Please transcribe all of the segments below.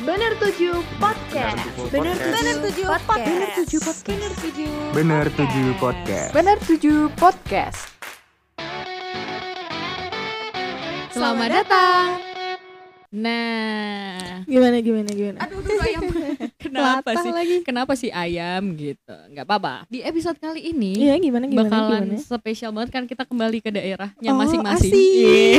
Bener Tujuh Podcast. Bener Tujuh Podcast. Bener Tujuh Podcast. Bener Tujuh. Bener tujuh podcast. Bener Tujuh Podcast. Selamat datang. Nah, Gimana gimana gimana? aduh aduh ayam. Kenapa Latah sih? lagi. Kenapa sih ayam gitu? Nggak apa-apa. Di episode kali ini Iya gimana gimana bakalan gimana? spesial banget kan kita kembali ke daerahnya Oh, masing-masing. Iya.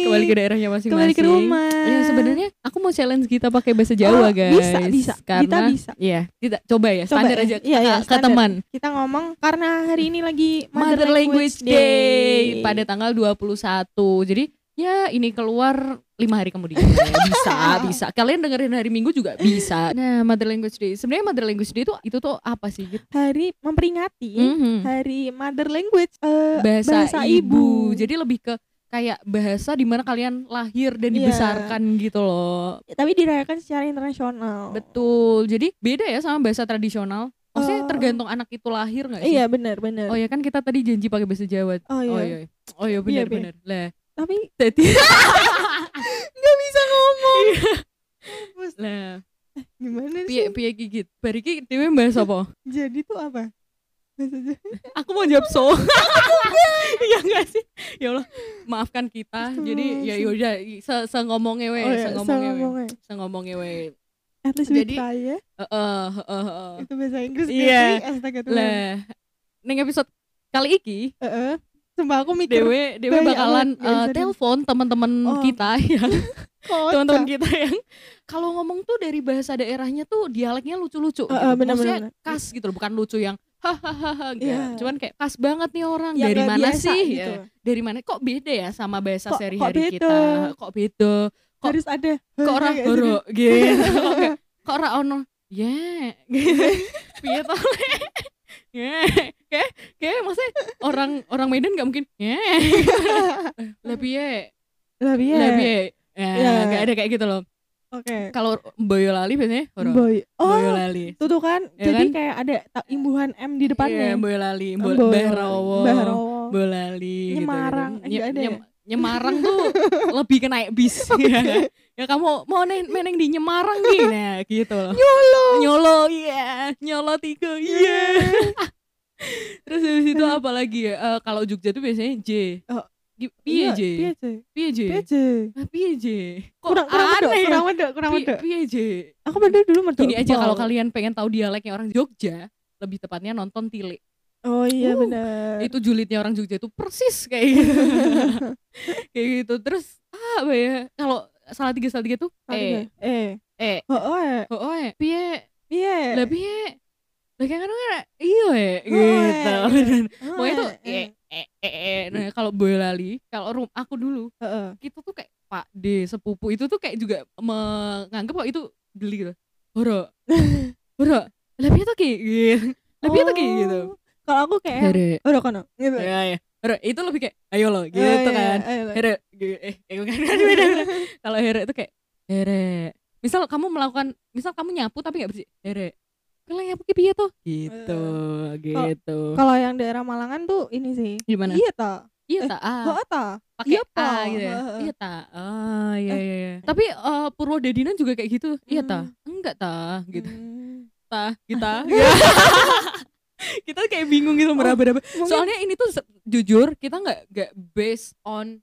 kembali ke daerahnya masing-masing. Kembali ke rumah. Ya sebenarnya aku mau challenge kita pakai bahasa Jawa Oh, guys. bisa, bisa. Karena, Kita bisa. Iya, kita coba ya Coba standar ya. aja Iya, iya, ke, teman. Kita ngomong karena hari ini lagi Mother Language Day pada tanggal 21. Jadi ya ini keluar lima hari kemudian bisa bisa kalian dengerin hari minggu juga bisa nah Mother Language Day sebenarnya Mother Language Day itu itu tuh apa sih gitu hari memperingati Mhm. hari mother language eh, bahasa, ibu. jadi lebih ke kayak bahasa di mana kalian lahir dan Iya. dibesarkan gitu loh tapi dirayakan secara internasional. betul jadi beda ya sama bahasa tradisional maksudnya Oh. tergantung anak itu lahir nggak sih Iya benar benar. oh ya kan kita tadi janji pakai bahasa Jawa Oh, iya. oh iya oh iya benar Iya, Be. benar lah Tapi jadi nggak bisa ngomong. lah Gimana piye sih? piye gigit bariki dhewe bahas apa Jadi tuh apa? Aku mau jawab so ya enggak sih ya Allah maafkan kita jadi ya yaudah se, se ngomongnya we Oh iya, se ngomongnya we se ngomongnya we At least Jadi- ya. Itu bahasa Inggris. Iya. Astaga Tuhan. lah neng episode kali iki Heeh. Sumpah aku mikir dewe dewe bakalan di- telepon teman-teman Oh. kita yang kocak. teman-teman kita yang kalau ngomong tuh dari bahasa daerahnya tuh dialeknya lucu-lucu Heeh, gitu. benar, maksudnya benar. khas gitu loh bukan lucu yang hahaha enggak Iya. cuman kayak khas banget nih orang. Yang dari mana biasa sih? gitu. Ya, dari mana? Kok beda ya sama bahasa sehari-hari kita? kok beda? Kok- Harus ada kok orang horo gitu? Kok kayak, kok ora ono? Ya. Gitu piye to? ya kayak kayak maksudnya orang orang Medan nggak mungkin ya piye Lah piye? lah piye ya Iya. nggak ada kayak gitu loh Oke. kalau Boyolali biasanya horo Boy. Oh, Boyolali itu tuh kan. Ya jadi kan? kayak ada imbuhan M di Iya, depannya. Boyolali, Oh, Bo- Boyolali. Bahrawo, Bahrawo. Bolali Nyemarang. gitu, Eh, Nyemarang tuh lebih ke naik bis. Ya, kan? ya kamu mau neng meneng di Nyemarang nih? Nah gitu loh. Nyolo. nyolo iya. Nyolo tiga iya. Terus habis itu apa lagi ya? Eh, kalau Jogja tuh biasanya J. Oh, piye Iya, J? Piye, J? piye J? Piye, J? Ah, kok Kurang kurang medok, aneh ya? kurang medok, kurang medok. piye J? Aku medok dulu medok. gini aja kalau kalian pengen tahu dialeknya orang Jogja lebih tepatnya nonton Tile Oh iya Uh, benar. itu julidnya orang Jogja itu persis kayak gitu. Kayak gitu. Terus ah, apa ya? Kalau salah tiga salah tiga tuh eh. Eh. eh. Oh, oh, eh. oh, oh eh. Piye? Iya. lah piye? Lah kayak kan iya eh Oh, gitu. Eh. Dan Oh, pokoknya tuh eh, eh eh. eh, eh. nah kalau Boyolali kalau rum aku dulu Heeh. kita tuh kayak Pak D sepupu itu tuh kayak juga menganggap kok itu geli gitu. Horo horo lah piye tuh ki? Gitu. Lah piye tuh ki? Gitu. Kalau aku kayak Here. udah kono. Gitu. ya ya Hero, itu lebih kayak ayo lo gitu Oh, iya, kan iya, iya. Here gitu. eh, eh bukan beda kalau here itu kayak here misal kamu melakukan misal kamu nyapu tapi nggak bersih here kalau nyapu ki piye tuh gitu gitu Kalau yang daerah Malangan tuh ini sih. gimana Iya ta. iya eh, tak ah Oh, ta. pakai iya, a Pak. gitu ya iya tak ah iya iya iya tapi eh, Purwodadinan juga kayak gitu iya tak enggak tak gitu Hmm. ta kita kita kayak bingung gitu meraba-raba Mungkin- soalnya ini tuh jujur kita nggak nggak based on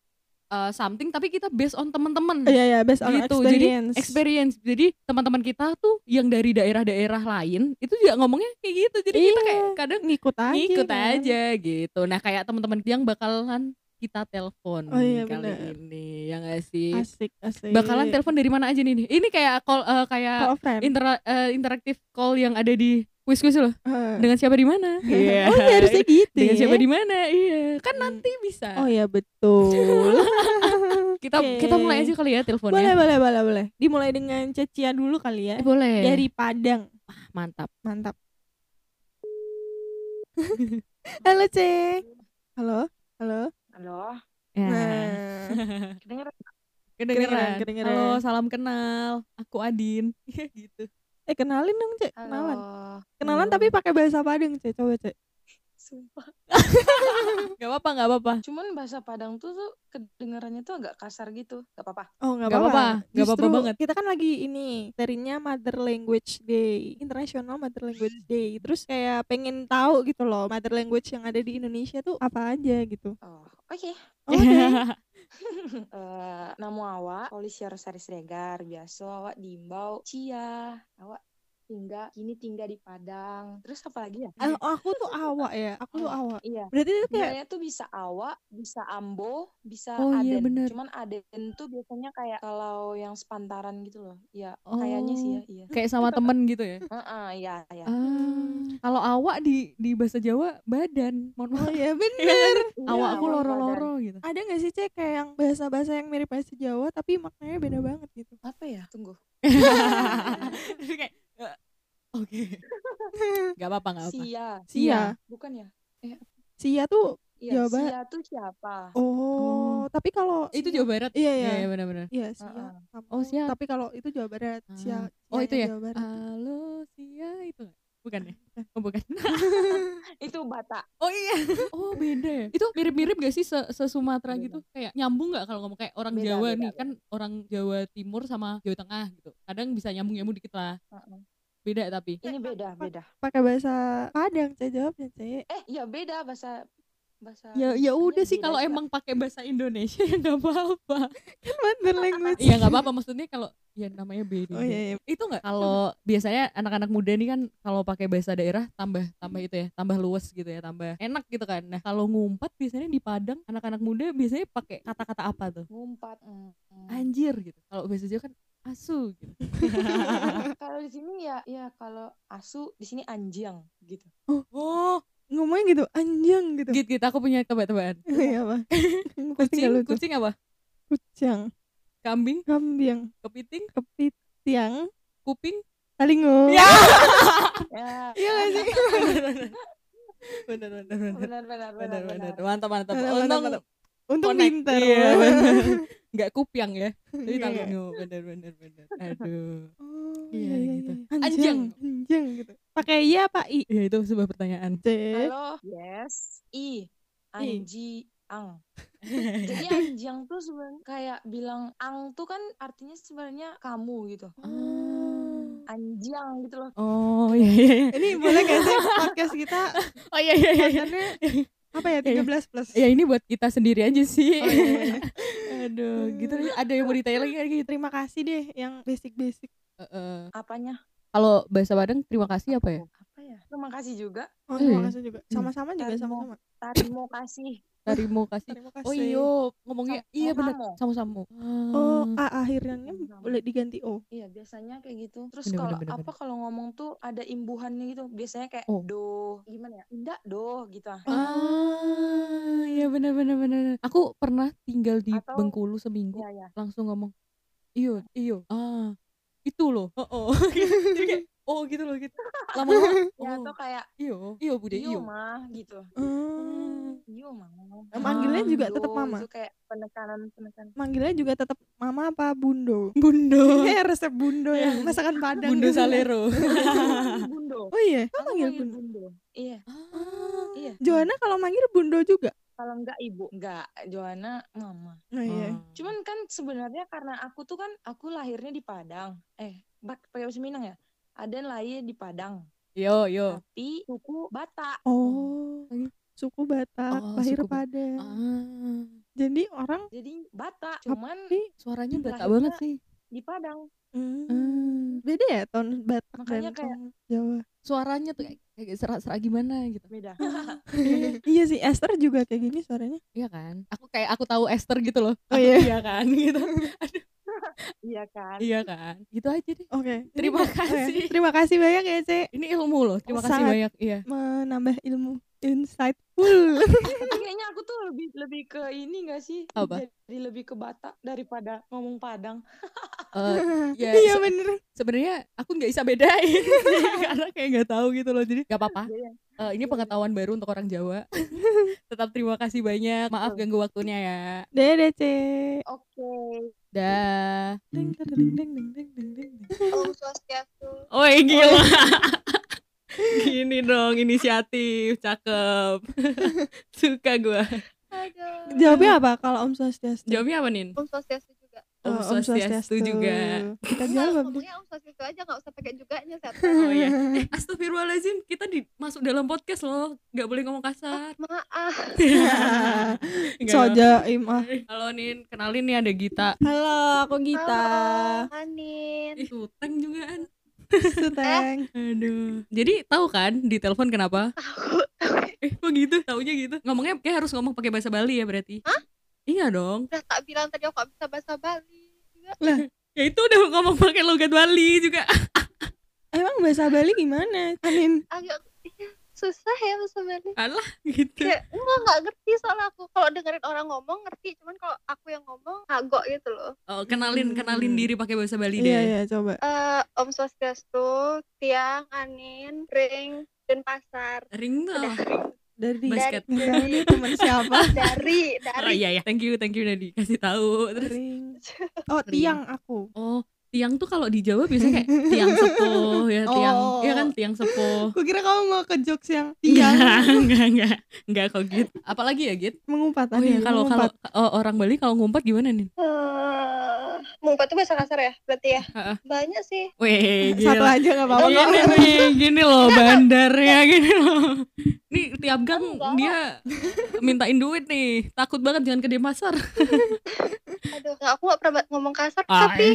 uh, something tapi kita based on teman-teman Iya ya, based on gitu experience. jadi experience jadi teman-teman kita tuh yang dari daerah-daerah lain itu juga ngomongnya kayak gitu jadi kita Iya. kayak kadang ngikut aja. ngikut kan. aja gitu nah kayak teman-teman yang bakalan kita telepon Oh iya, kali benar. ini ya nggak sih Asik, asik. bakalan telepon dari mana aja nih ini kayak call uh, kayak Call intera- uh, interaktif call yang ada di quiz quiz loh dengan siapa di mana Iya. Oh iya harusnya gitu dengan ya. siapa di mana iya kan Hmm. nanti bisa Oh iya betul. kita Oke. kita mulai aja kali ya boleh teleponnya boleh boleh boleh. Dimulai dengan Cecia dulu kali ya. Eh, boleh Dari Padang. mantap Mantap. Halo Ce. Halo. Halo. Halo, ya. Nah. kedengeran? kedengeran kedengeran, kedengeran. halo salam kenal aku Adin gitu Eh kenalin dong Ce. Halo. Kenalan. Kenalan tapi pakai bahasa Padang Ce. Coba Ce. sumpah. Gak apa-apa, gak apa-apa. Cuman bahasa Padang tuh tuh kedengarannya tuh agak kasar gitu. Gak apa-apa. Oh nggak Nggak apa-apa, nggak apa-apa banget. Kita kan lagi ini terinya Mother Language Day, International Mother Language Day. Terus kayak pengen tahu gitu loh, Mother Language yang ada di Indonesia tuh apa aja gitu. Oh, oke. Oh, Oke. Eh, namo awak polisi Rosari Sregar biasa awak diimbau cia awak tinggal kini tinggal di Padang terus apa lagi ya Eh, aku tuh awak ya, aku tuh Oh, awak. iya Berarti itu kayak Sebenarnya tuh bisa awak, bisa ambo, bisa Oh, iya, aden. bener. Cuman aden tuh biasanya kayak kalau yang sepantaran gitu loh. Ya, kayaknya sih ya, Oh, iya. Kayak sama temen gitu ya. Heeh, iya, iya. Ah, kalau awak di di bahasa Jawa badan. Mohon Oh maaf. iya Iya bener. Iya, Awak aku loro-loro gitu. Ada gak sih cek kayak yang bahasa-bahasa yang mirip bahasa Jawa tapi maknanya beda banget gitu. Apa ya? Tunggu. Kayak, eh, Oke. Gak apa-apa, gak apa. Sia. Sia. Bukan ya? Sia tuh Iya, Jawa Barat. Sia tuh siapa? oh, tapi kalau Itu Jawa Barat. Iya iya. Iya, benar-benar. Iya, Sia. Kamu. Oh, Sia. Tapi kalau itu Jawa Barat, Ah. Sia. Oh, itu ya? Jawa Barat. Halo, Sia itu nggak? Bukan ya? Oh, bukan. Itu Batak. Oh iya. Oh, beda ya. Itu mirip-mirip gak sih se, Sumatera Beda. gitu? Kayak nyambung gak kalau ngomong kayak orang Beda, Jawa beda, nih kan orang Jawa Timur sama Jawa Tengah gitu. Kadang bisa nyambung-nyambung dikit lah. Heeh. Beda tapi. Ini beda, beda. Pakai bahasa Padang, saya jawabnya, Cek. Eh, ya beda bahasa bahasa Ya ya udah sih beda kalau emang pakai bahasa Indonesia ya nggak apa-apa. Mother language. Iya nggak apa-apa maksudnya kalau ya namanya beda. Oh iya, iya. Itu nggak kalau biasanya anak-anak muda nih kan kalau pakai bahasa daerah tambah tambah itu ya, tambah luas gitu ya, tambah enak gitu kan. Nah, kalau ngumpat biasanya di Padang anak-anak muda biasanya pakai kata-kata apa tuh? ngumpat. mm, mm. Anjir gitu. Kalau bahasa Jawa kan asu gitu. kalau di sini ya ya kalau asu di sini anjing gitu. Oh, Ngomongnya gitu, anjing gitu. gitu gitu aku punya tebak-tebakan. Iya, apa? Kucing, kucing apa? Kucing, Kambing, kambing, kepiting, kepitiang, kuping. talingo. Ya. Ya, Iya gak sih? benar benar bener benar. bener benar. mantap mantap untung. Untung pintar. iya nggak kupiang ya tapi Iya, iya. talingo bener bener bener aduh Oh, Iya, iya, iya, gitu. iya. Anjing. Anjing, gitu. Pakai iya apa i? ya itu sebuah pertanyaan C. Halo, yes, i, anji, ang. Jadi anjing tuh sebenarnya kayak bilang ang tuh kan artinya sebenarnya kamu gitu. Anjing gitu loh. oh iya iya iya. Ini boleh gak sih podcast kita oh iya iya iya kontennya apa ya Iya. 13 plus? ya ini buat kita sendiri aja sih Oh, iya, iya. aduh gitu ada yang mau ditanya lagi gitu Terima kasih deh yang basic-basic. Heeh. Apanya? kalau bahasa Padang terima kasih apa ya Apa ya? Terima kasih juga. Oh, Iya. terima kasih juga. Sama-sama juga sama-sama. Terima kasih. Terima kasih Terima kasih. oh iyo ngomongnya Sama- iya bener sama-sama. Oh, Ah. A akhirnya boleh diganti O. Iya, biasanya kayak gitu. Terus kalau apa kalau ngomong tuh ada imbuhannya gitu. Biasanya kayak Oh. do, gimana ya? Indah do gitu. ah. Ah, iya benar benar benar. Aku pernah tinggal di Atau- Bengkulu seminggu, Iya, iya. langsung ngomong, iyo iyo, ah itu loh, oh, oh. Jadi kayak, oh gitu loh gitu. Lama-lama, Ya oh atau kayak iyo, iyo bude iyo iyo. mah gitu. Hmm. Iyo mah. Manggilnya Ah, juga tetap mama. Itu kayak penekanan penekanan. Manggilnya juga tetap mama apa bundo? Bundo, Kayak resep bundo yang masakan Padang. Bundo Salero. Bundo. Oh iya, Aku manggil manggil bundo. bundo. Iya, Ah, iya. Joanna kalau manggil bundo juga. Kalau enggak ibu, enggak. Joanna mama. Oh iya. ah. Cuman kan sebenarnya karena aku tuh kan aku lahirnya di Padang. Eh, bak pakai bahasa Minang ya? Ada yang lahir di Padang, yo yo. tapi suku Batak. Oh, Lagi. Suku Batak, Oh, lahir suku Padang. Ah, Jadi orang Jadi Batak, cuman tapi suaranya Batak banget sih. di Padang. hmm, Ah, beda ya tahun Batak Makanya dan kayak- Jawa. suaranya tuh kayak, kayak serak-serak gimana gitu. Beda. iya sih Esther juga kayak gini suaranya. Iya kan? Aku kayak aku tahu Esther gitu loh. Oh iya. iya kan gitu. iya kan? iya kan? Gitu aja deh. Oke. Ini Terima oke. kasih. Terima kasih banyak ya, Cek. Ini ilmu loh. Terima kasih Sangat. banyak. Iya. Menambah ilmu insightful. Tapi kayaknya aku tuh lebih lebih ke ini gak sih? Apa? Jadi lebih ke Batak daripada ngomong Padang. Eh, ya, Iya se- bener. sebenarnya aku nggak bisa bedain karena kayak nggak tahu gitu loh. Jadi nggak apa-apa. Eh, ini pengetahuan baru untuk orang Jawa. Tetap terima kasih banyak. Maaf ganggu waktunya ya. Dadah, Cek. Oke. Dah. Ding, ding, ding, ding, ding, ding, ding, ding. Om Swastiastu. Oh gila. Ini dong inisiatif, cakep. Suka gua. Aduh. Jawabnya apa kalau Om Swastiastu? Jawabnya apa, Nin? Om Swastiastu. Om Oh, Swastiastu juga. Kita jawab. ngomongnya Om Swastiastu aja nggak usah pakai juganya satu. Oh iya. Eh, Astagfirullahaladzim, kita di, masuk dalam podcast loh. Gak boleh ngomong kasar. Maaf. Enggak. Sojaim ah. Halo Nin, kenalin nih ada Gita. Halo, aku Gita. Halo, Anin. Ih, juga kan. Suteng. Aduh. Jadi tahu kan di telepon kenapa? Tahu. Eh, kok gitu? Taunya gitu. Ngomongnya kayak harus ngomong pakai bahasa Bali ya berarti. Hah? Iya dong. Udah tak bilang tadi aku nggak bisa bahasa Bali. Ya itu udah ngomong pakai logat Bali juga. Emang bahasa Bali gimana? Anin. Agak iya, susah ya bahasa Bali. Alah gitu. Kayak enggak nggak ngerti soalnya aku kalau dengerin orang ngomong ngerti, cuman kalau aku yang ngomong agak gitu loh. Oh, kenalin kenalin Hmm. diri pakai bahasa Bali Iya, deh. iya, coba. Eh, Om Swastiastu, Tiang, Anin, Ring, dan Pasar. Ring tuh. Udah. Dari Basket. Tahu nih teman siapa. Dari, Oh dari. iya ya. Thank you, thank you udah dikasih tahu. Terus Ring. Oh, Ring. tiang aku. oh, tiang tuh kalau di Jawa biasanya kayak tiang sepuh ya, tiang. Oh. Iya kan tiang sepuh. Aku kira kamu mau ke jokes yang Iya, tiang enggak enggak. Enggak kok Git. Apalagi ya Git? mengumpat. Oh iya, kalau kalau oh, orang Bali kalau ngumpat gimana nih? Eh, Mumpat tuh bahasa kasar ya? Berarti ya? Banyak sih. Weh, satu aja nggak apa-apa. Gini nih, gini loh bandarnya gini loh. Nih tiap gang Enggak. dia mintain duit nih. Takut banget jangan ke Denpasar. Aduh, nggak, aku gak pernah ngomong kasar, Ah, tapi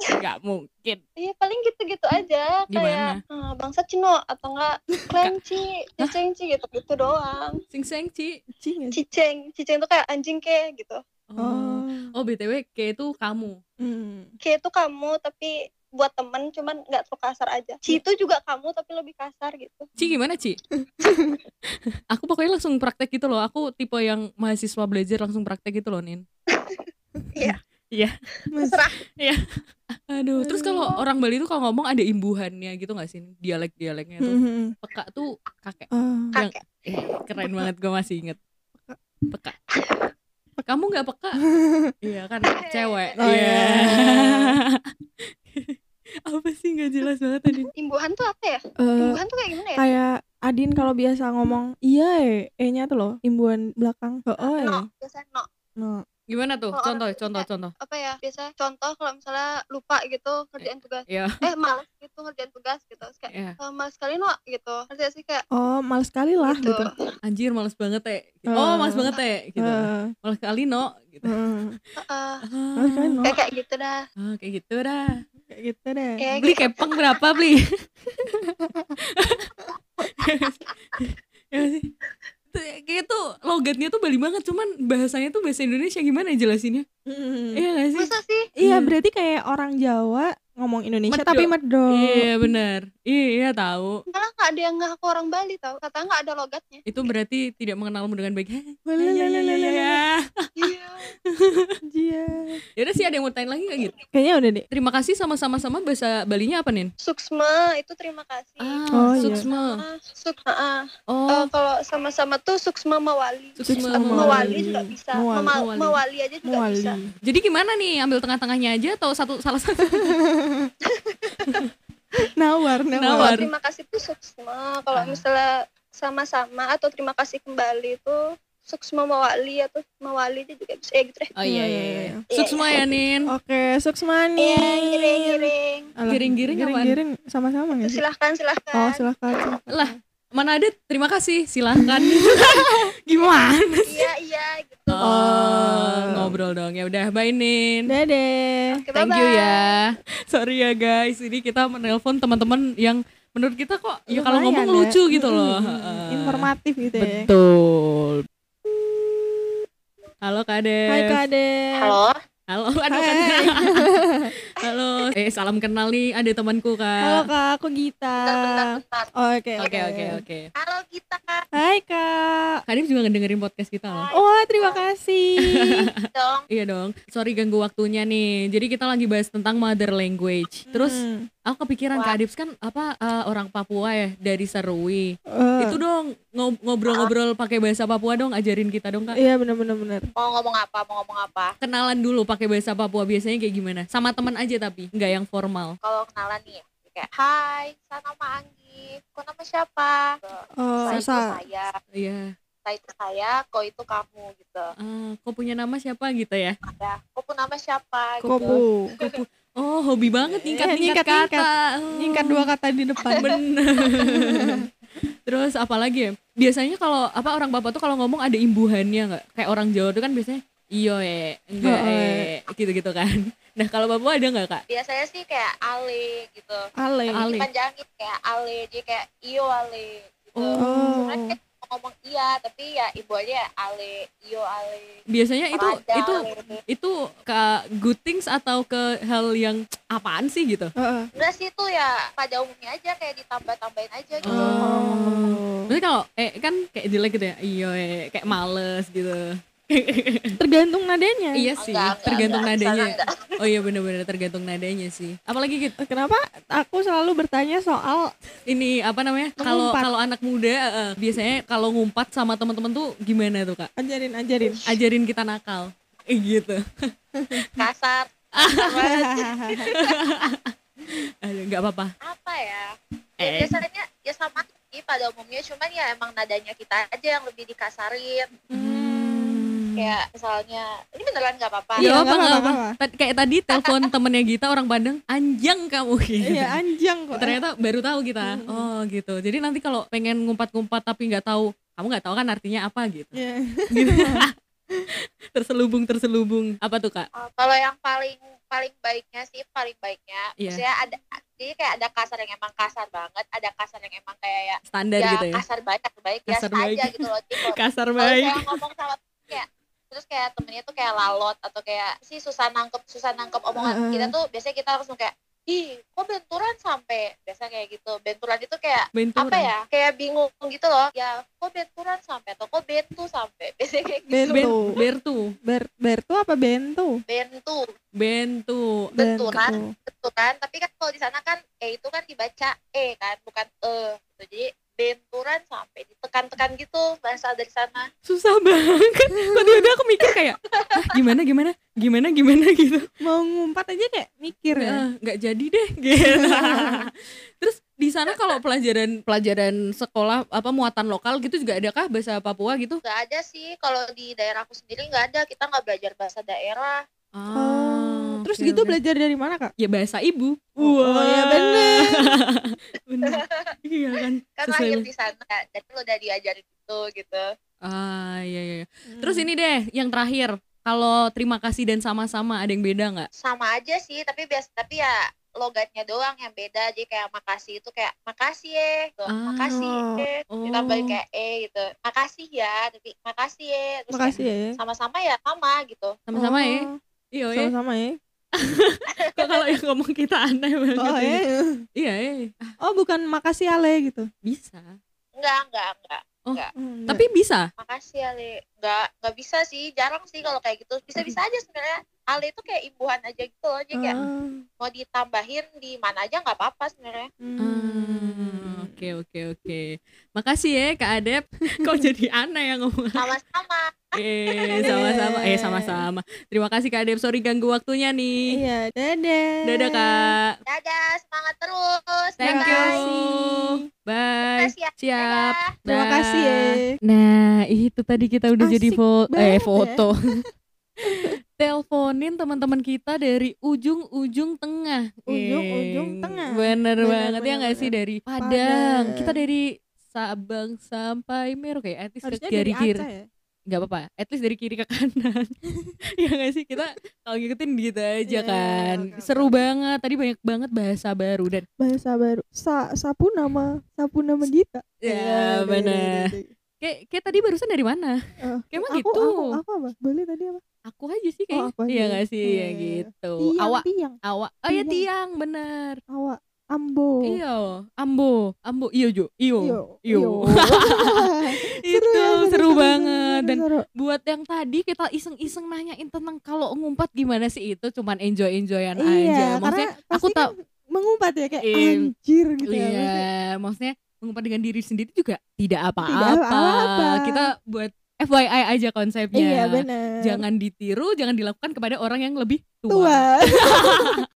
Enggak mungkin. iya paling gitu-gitu aja. Gimana? Kayak eh, bangsa Cino atau enggak klenci, cicengci gitu-gitu doang. Sing seng ci. Ciceng, ciceng tuh kayak anjing ke gitu. Oh. Oh, BTW kayak itu kamu. Hmm. Kayak itu kamu tapi buat temen cuman nggak terlalu kasar aja. Ci itu juga kamu tapi lebih kasar gitu. Ci gimana Ci? aku pokoknya langsung praktek gitu loh. Aku tipe yang mahasiswa belajar langsung praktek gitu loh, Nin. Iya. Iya. Terserah. Aduh, terus kalau orang Bali tuh kalau ngomong ada imbuhannya gitu gak sih? Dialek-dialeknya tuh. Mhm. Peka tuh kakek. Oh. Yang- Kakek. Eh, keren banget gue masih inget. Peka. Kamu nggak peka? iya kan cewek. Oh, Iya. iya. apa sih nggak jelas banget tadi? Imbuhan tuh apa ya? Eh, Imbuhan tuh kayak gimana ya? kayak Adin kalau biasa ngomong iya eh e-nya tuh loh imbuhan belakang oh, oh No, ya biasanya no. no Gimana tuh? Kalau Contoh, orang contoh, contoh. Apa ya? Biasa contoh kalau misalnya lupa gitu kerjaan tugas. Iya. Eh, malas gitu ngerjain tugas gitu. Terus kayak Iya. "Eh, malas sekali no gitu. Ngerti sih kayak oh males sekali lah gitu. gitu, Anjir males banget teh. Eh. Oh, males banget teh gitu. Eh, Males kali no gitu. eh, Heeh. males sekali no kayak kayak gitu dah. Ah, kayak gitu dah. kayak gitu deh Kayak Beli kepeng berapa beli? ya sih? Kayak tuh logatnya tuh Bali banget, cuman bahasanya tuh bahasa Indonesia gimana ya jelasinnya? Mm. Iya gak sih? masa sih? iya Iya. berarti kayak orang Jawa ngomong Indonesia Medok. tapi medok Iya benar. Iya tahu. Malah nggak ada yang ngaku orang Bali tau. Katanya nggak ada logatnya. Itu berarti tidak mengenalmu dengan baik. Hah, Wala, Ya, ya, la, la, ya, la, ya, la, la. ya. Iya. Iya. Yaudah sih ada yang mau tanya lagi gak gitu? kayaknya udah deh Terima kasih sama-sama sama bahasa Balinya apa nih? Suksma itu terima kasih. Oh, iya. Suksma. Ah, ah, Oh, eh, kalau sama-sama tuh Suksma Mawali. Suksma Suksma Mawali Mawali. juga bisa. Mawali. Mawali. Mawali aja juga Muali bisa. jadi gimana nih? Ambil tengah-tengahnya aja atau satu salah satu? nawar nawar, Nawar. Terima kasih tuh Suksma. Kalau misalnya sama-sama atau terima kasih kembali itu Suksma Mawali atau Mawali itu juga bisa. Ya gitu deh. Oh iya iya iya. Suksma ya Nin. oke suksmani Iya, giring-giring. Alah, Giring-giring giring-giring sama-sama sih Silahkan, silahkan. oh silahkan, silahkan. Lah, mana ada terima kasih, silahkan. Gimana? Iya, iya gitu. Oh, ngobrol dong. Ya udah, bye Nin. dadah Oke, Thank you ya. Sorry ya guys, ini kita menelpon teman-teman yang menurut kita kok ya kalau ngomong ya. lucu gitu loh. Heeh. informatif gitu ya Betul. Halo Kades. Hai Kade Halo. Halo, aduh. Eh, salam kenal nih ada temanku Halo Kak. kak, aku Gita. Oke Oke, oke, oke. Halo kita. Hai kak. Kadif juga ngedengerin podcast kita loh. Wah terima kasih. Dong. Iya dong. Sorry ganggu waktunya nih. Jadi kita lagi bahas tentang mother language. Terus Hmm, aku kepikiran Wah. Kak Adip kan apa eh, orang Papua ya dari Serui. eh, Itu dong ngob- ngobrol-ngobrol pakai bahasa Papua dong, ajarin kita dong Kak. Iya benar-benar benar. Mau ngomong apa? Mau ngomong apa? Kenalan dulu pakai bahasa Papua biasanya kayak gimana? Sama teman aja tapi nggak yang formal. Kalau kenalan nih ya. kayak hai saya nama Anggi kau nama siapa Oh, saya sa- saya Iya. saya itu saya kau itu kamu gitu Ah, kau punya nama siapa gitu ya? ya kau pun nama siapa gitu Kopu. Oh, hobi banget nyingkat Iya, nyingkat nyingkat-nyingkat. kata. Oh. Nyingkat dua kata di depan. Bener. Terus apa lagi ya? Biasanya kalau apa orang bapak tuh kalau ngomong ada imbuhannya nggak? Kayak orang Jawa tuh kan biasanya iyo eh enggak Oh, eh gitu-gitu kan. Nah kalau bapak ada nggak kak? biasanya sih kayak ale gitu Ale. Ale. dipanjangin kayak ale dia kayak iyo ale gitu Oh. Mau ngomong iya tapi ya ibu aja ya ale iyo ale Biasanya itu Raja, itu ale. itu ke good things atau ke hal yang apaan sih gitu? Heeh. Enggak sih itu ya pada umumnya aja kayak ditambah-tambahin aja gitu Oh. Berarti kalau eh kan kayak jelek gitu ya, iyo eh kayak males gitu. Tergantung nadanya. iya sih, Enggak, enggak, tergantung enggak, nadanya. enggak. Oh iya bener-bener tergantung nadanya sih. Apalagi gitu. Kenapa aku selalu bertanya soal ini apa namanya kalau kalau anak muda eh, biasanya kalau ngumpat sama teman-teman tuh gimana tuh kak ajarin ajarin. ajarin kita nakal eh, gitu kasar. Aduh, nggak apa-apa apa ya ya Eh. biasanya ya sama sih pada umumnya cuman ya emang nadanya kita aja yang lebih dikasarin Hmm. Kayak misalnya ini beneran nggak apa-apa Iya, apa nggak apa. apa-apa. Tadi- Kayak tadi telepon temennya Gita orang Padang, anjang kamu gitu. Iya anjang kok. Ternyata baru tahu kita. Oh gitu. Jadi nanti kalau pengen ngumpat-ngumpat tapi nggak tahu, kamu nggak tahu kan artinya apa gitu. Iya. Gitu. terselubung terselubung. Apa tuh kak? Uh, kalau yang paling paling baiknya sih paling baiknya Iya. maksudnya ada jadi kayak ada kasar yang emang kasar banget ada kasar yang emang kayak ya, Standar ya gitu ya. kasar baik kasar baik Kasar biasa baik. aja gitu loh Jadi kalau- Kasar kalau baik. saya ngomong sama kayak terus kayak temennya tuh kayak lalot atau kayak sih susah nangkep susah nangkep omongan Heeh. kita tuh biasanya kita langsung kayak ih kok benturan sampai biasa kayak gitu benturan itu kayak Benturan. apa ya kayak bingung gitu loh ya kok benturan sampai atau kok bentu sampai biasanya kayak gitu Bentu. Ben, bertu, Ber bertu apa bentu? bentu bentu. benturan Bentu. benturan tapi kan kalau di sana kan e itu kan dibaca e kan bukan e gitu. jadi benturan sampai ditekan-tekan gitu bahasa dari sana Susah banget. Kok tiba-tiba aku mikir kayak, "Hah, gimana gimana gimana gimana gitu. Mau ngumpat aja kayak mikir ya. Nggak jadi deh gitu. Terus di sana kalau pelajaran pelajaran sekolah apa muatan lokal gitu juga adakah bahasa Papua gitu? nggak ada sih kalau di daerahku sendiri nggak ada kita nggak belajar bahasa daerah Oh, terus oke, gitu oke. belajar dari mana kak? ya bahasa ibu. Oh, iya bener. bener. Iya kan. kan lahir di sana jadi lo udah diajarin gitu gitu Ah iya iya. iya. Terus ini deh yang terakhir. Kalau terima kasih dan sama-sama ada yang beda nggak? sama aja sih tapi biasa tapi ya logatnya doang yang beda jadi kayak makasih itu kayak makasih ya gitu. Ah, makasih ya oh. ditambahin kayak e gitu makasih ya tapi makasih ya terus Makasih ya. sama-sama ya sama gitu Sama-sama ya. Oh, Iya ya. Sama-sama ya. Kok kalau yang ngomong kita aneh banget. Oh ya. ya. Iya ya. Oh bukan makasih ale gitu. Bisa. enggak enggak enggak Hmm, Tapi bisa. makasih ya le enggak enggak bisa sih jarang sih kalau kayak gitu bisa bisa aja sebenarnya ale itu kayak imbuhan aja gitu loh jadi kayak Ah, mau ditambahin di mana aja nggak apa-apa sebenarnya hmm. Oke oke oke. Makasih ya Kak Adep. Kok jadi aneh yang ngomong. sama-sama Eh sama-sama. Eh sama-sama. Terima kasih Kak Adep. Sorry ganggu waktunya nih. Iya, dadah. Dadah Kak. dadah semangat terus Thank Bye-bye. you. Bye. Makasih ya. Siap. Dadah. Terima kasih ya. Nah, itu tadi kita udah jadi Asik foto banget eh ya. foto. Teleponin teman-teman kita dari ujung-ujung tengah. Ujung-ujung tengah. Bener, Bener, banget ya bener, nggak sih dari Padang. Padang. Kita dari Sabang sampai Merauke ya, at least Harusnya ke dari kiri ya. Nggak apa-apa, at least dari kiri ke kanan. ya nggak sih kita kalau ngikutin gitu aja Iya, kan. oke, Seru oke. banget. Tadi banyak banget bahasa baru dan Bahasa baru. Sa sapu nama, sapu nama Gita. ya Iya, deh, bener. Kayak kayak tadi barusan dari mana? Eh, Kayak aku, gitu. Aku, aku apa? Boleh tadi apa? Aku aja sih kayak. Oh, iya aja. gak sih? Iya, Ya iya, iya. gitu. Tiang, Awak tiang. awak. Oh ya Tiang. bener. Awak. Ambo. Iya, ambo, ambo, iyo jo, iyo, Iyo. iyo. Seru itu ya, seru, banget dan seru. buat yang tadi kita iseng-iseng nanyain tentang kalau ngumpat gimana sih itu cuman enjoy enjoyan Iya, aja. Maksudnya aku tahu kan mengumpat ya kayak Iya. anjir gitu ya. Maksudnya, mengumpat dengan diri sendiri juga tidak apa-apa. Kita buat FYI aja konsepnya. Iya benar. Jangan ditiru, jangan dilakukan kepada orang yang lebih tua.